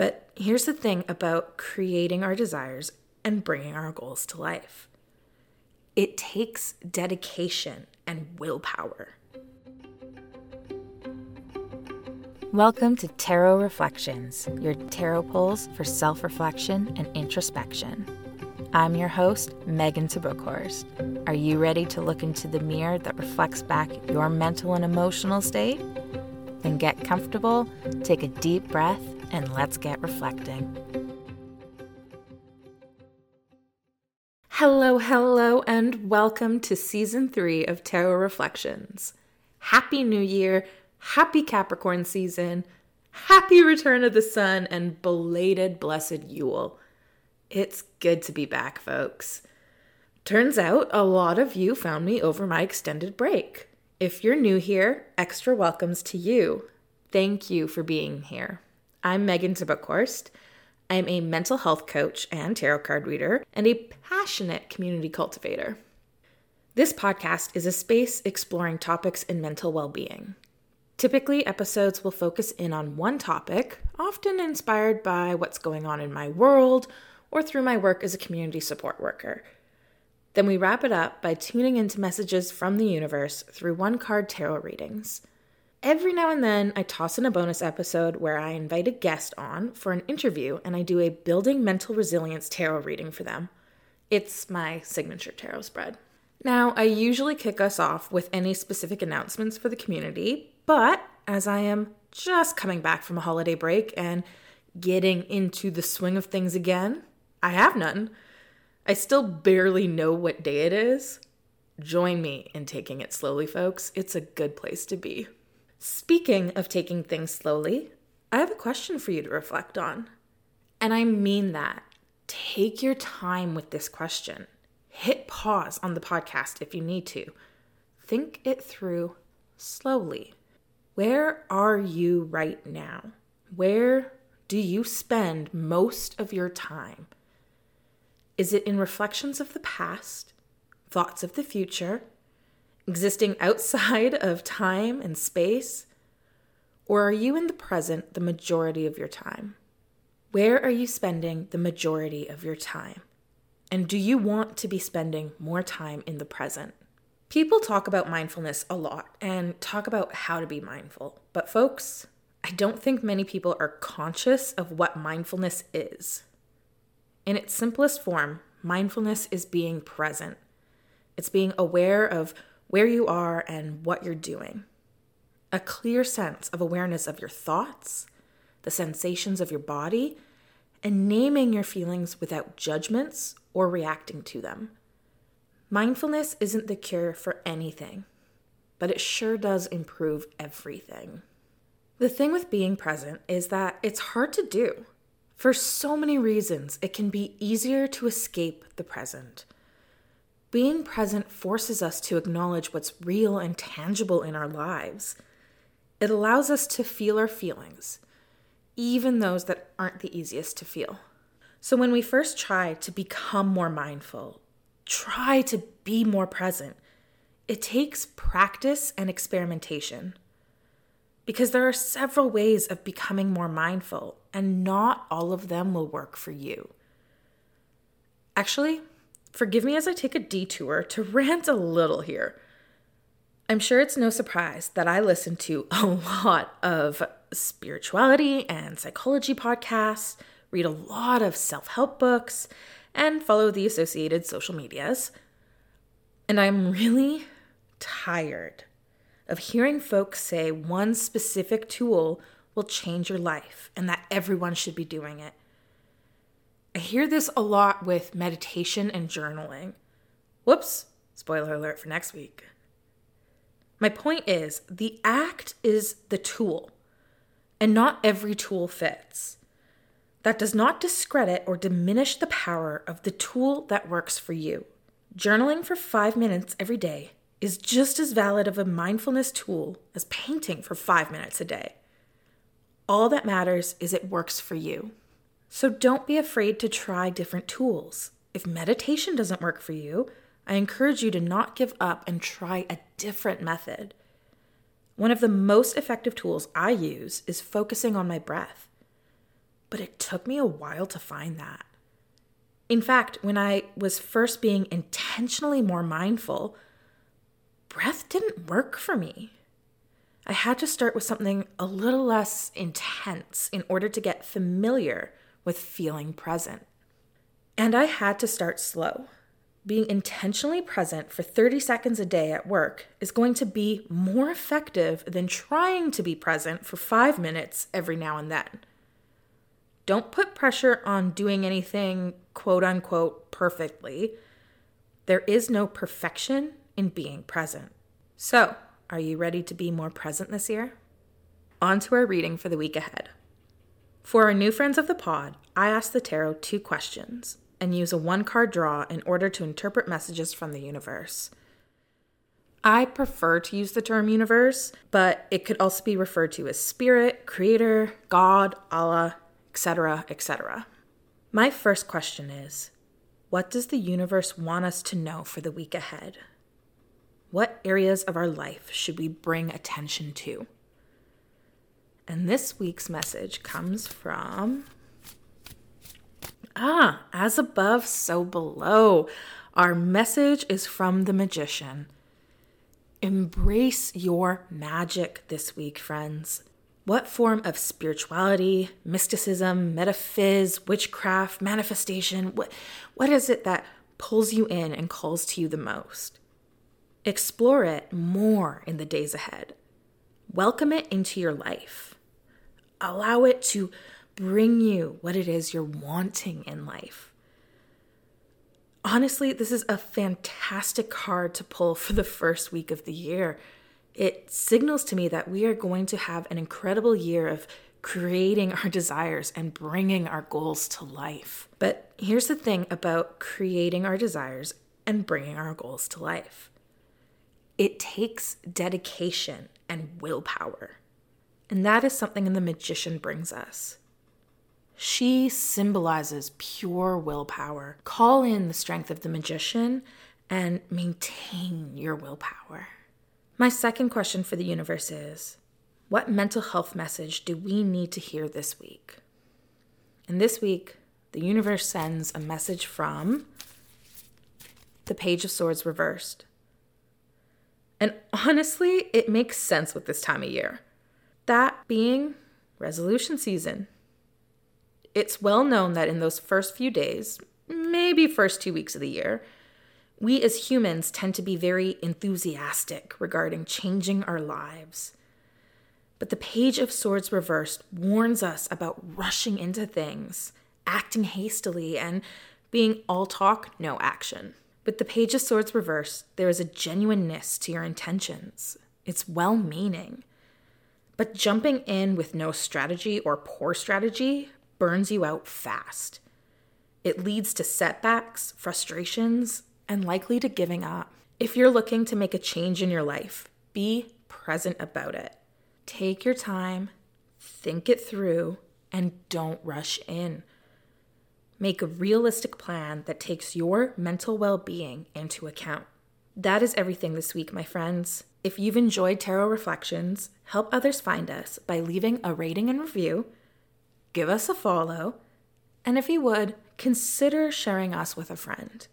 But here's the thing about creating our desires and bringing our goals to life it takes dedication and willpower. Welcome to Tarot Reflections, your tarot pulls for self reflection and introspection. I'm your host, Megan Tabukhorst. Are you ready to look into the mirror that reflects back your mental and emotional state? Then get comfortable, take a deep breath, and let's get reflecting. Hello, hello, and welcome to season three of Tarot Reflections. Happy New Year, happy Capricorn season, happy return of the sun, and belated blessed Yule. It's good to be back, folks. Turns out a lot of you found me over my extended break. If you're new here, extra welcomes to you. Thank you for being here. I'm Megan Tabukhorst. I'm a mental health coach and tarot card reader and a passionate community cultivator. This podcast is a space exploring topics in mental well being. Typically, episodes will focus in on one topic, often inspired by what's going on in my world or through my work as a community support worker. Then we wrap it up by tuning into messages from the universe through one card tarot readings. Every now and then, I toss in a bonus episode where I invite a guest on for an interview and I do a building mental resilience tarot reading for them. It's my signature tarot spread. Now, I usually kick us off with any specific announcements for the community, but as I am just coming back from a holiday break and getting into the swing of things again, I have none. I still barely know what day it is. Join me in taking it slowly, folks. It's a good place to be. Speaking of taking things slowly, I have a question for you to reflect on. And I mean that. Take your time with this question. Hit pause on the podcast if you need to. Think it through slowly. Where are you right now? Where do you spend most of your time? Is it in reflections of the past, thoughts of the future, existing outside of time and space? Or are you in the present the majority of your time? Where are you spending the majority of your time? And do you want to be spending more time in the present? People talk about mindfulness a lot and talk about how to be mindful. But, folks, I don't think many people are conscious of what mindfulness is. In its simplest form, mindfulness is being present. It's being aware of where you are and what you're doing. A clear sense of awareness of your thoughts, the sensations of your body, and naming your feelings without judgments or reacting to them. Mindfulness isn't the cure for anything, but it sure does improve everything. The thing with being present is that it's hard to do. For so many reasons, it can be easier to escape the present. Being present forces us to acknowledge what's real and tangible in our lives. It allows us to feel our feelings, even those that aren't the easiest to feel. So, when we first try to become more mindful, try to be more present, it takes practice and experimentation because there are several ways of becoming more mindful, and not all of them will work for you. Actually, forgive me as I take a detour to rant a little here. I'm sure it's no surprise that I listen to a lot of spirituality and psychology podcasts, read a lot of self help books, and follow the associated social medias. And I'm really tired of hearing folks say one specific tool will change your life and that everyone should be doing it. I hear this a lot with meditation and journaling. Whoops, spoiler alert for next week. My point is the act is the tool, and not every tool fits. That does not discredit or diminish the power of the tool that works for you. Journaling for five minutes every day is just as valid of a mindfulness tool as painting for five minutes a day. All that matters is it works for you. So don't be afraid to try different tools. If meditation doesn't work for you, I encourage you to not give up and try a different method. One of the most effective tools I use is focusing on my breath. but it took me a while to find that. In fact, when I was first being intentionally more mindful, breath didn't work for me. I had to start with something a little less intense in order to get familiar with feeling present. And I had to start slow. Being intentionally present for 30 seconds a day at work is going to be more effective than trying to be present for five minutes every now and then. Don't put pressure on doing anything quote unquote perfectly. There is no perfection in being present. So, are you ready to be more present this year? On to our reading for the week ahead. For our new friends of the pod, I ask the tarot two questions and use a one card draw in order to interpret messages from the universe. I prefer to use the term universe, but it could also be referred to as spirit, creator, God, Allah, etc., etc. My first question is What does the universe want us to know for the week ahead? What areas of our life should we bring attention to? And this week's message comes from Ah, as above, so below. Our message is from the magician. Embrace your magic this week, friends. What form of spirituality, mysticism, metaphys, witchcraft, manifestation, what, what is it that pulls you in and calls to you the most? Explore it more in the days ahead. Welcome it into your life. Allow it to bring you what it is you're wanting in life. Honestly, this is a fantastic card to pull for the first week of the year. It signals to me that we are going to have an incredible year of creating our desires and bringing our goals to life. But here's the thing about creating our desires and bringing our goals to life it takes dedication and willpower. And that is something the magician brings us. She symbolizes pure willpower. Call in the strength of the magician and maintain your willpower. My second question for the universe is What mental health message do we need to hear this week? And this week, the universe sends a message from the Page of Swords reversed. And honestly, it makes sense with this time of year. That being resolution season. It's well known that in those first few days, maybe first two weeks of the year, we as humans tend to be very enthusiastic regarding changing our lives. But the Page of Swords reversed warns us about rushing into things, acting hastily, and being all talk, no action. With the Page of Swords reversed, there is a genuineness to your intentions. It's well meaning. But jumping in with no strategy or poor strategy burns you out fast. It leads to setbacks, frustrations, and likely to giving up. If you're looking to make a change in your life, be present about it. Take your time, think it through, and don't rush in. Make a realistic plan that takes your mental well being into account. That is everything this week, my friends. If you've enjoyed Tarot Reflections, help others find us by leaving a rating and review give us a follow, and if you would, consider sharing us with a friend.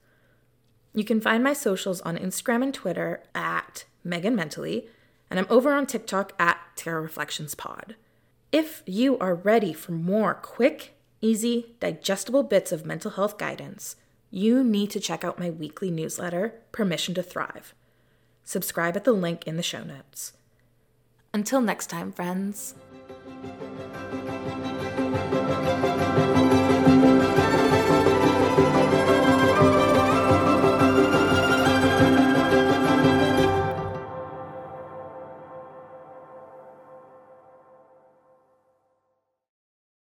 You can find my socials on Instagram and Twitter at Megan Mentally, and I'm over on TikTok at Tarot Reflections Pod. If you are ready for more quick, easy, digestible bits of mental health guidance, you need to check out my weekly newsletter, Permission to Thrive. Subscribe at the link in the show notes. Until next time, friends.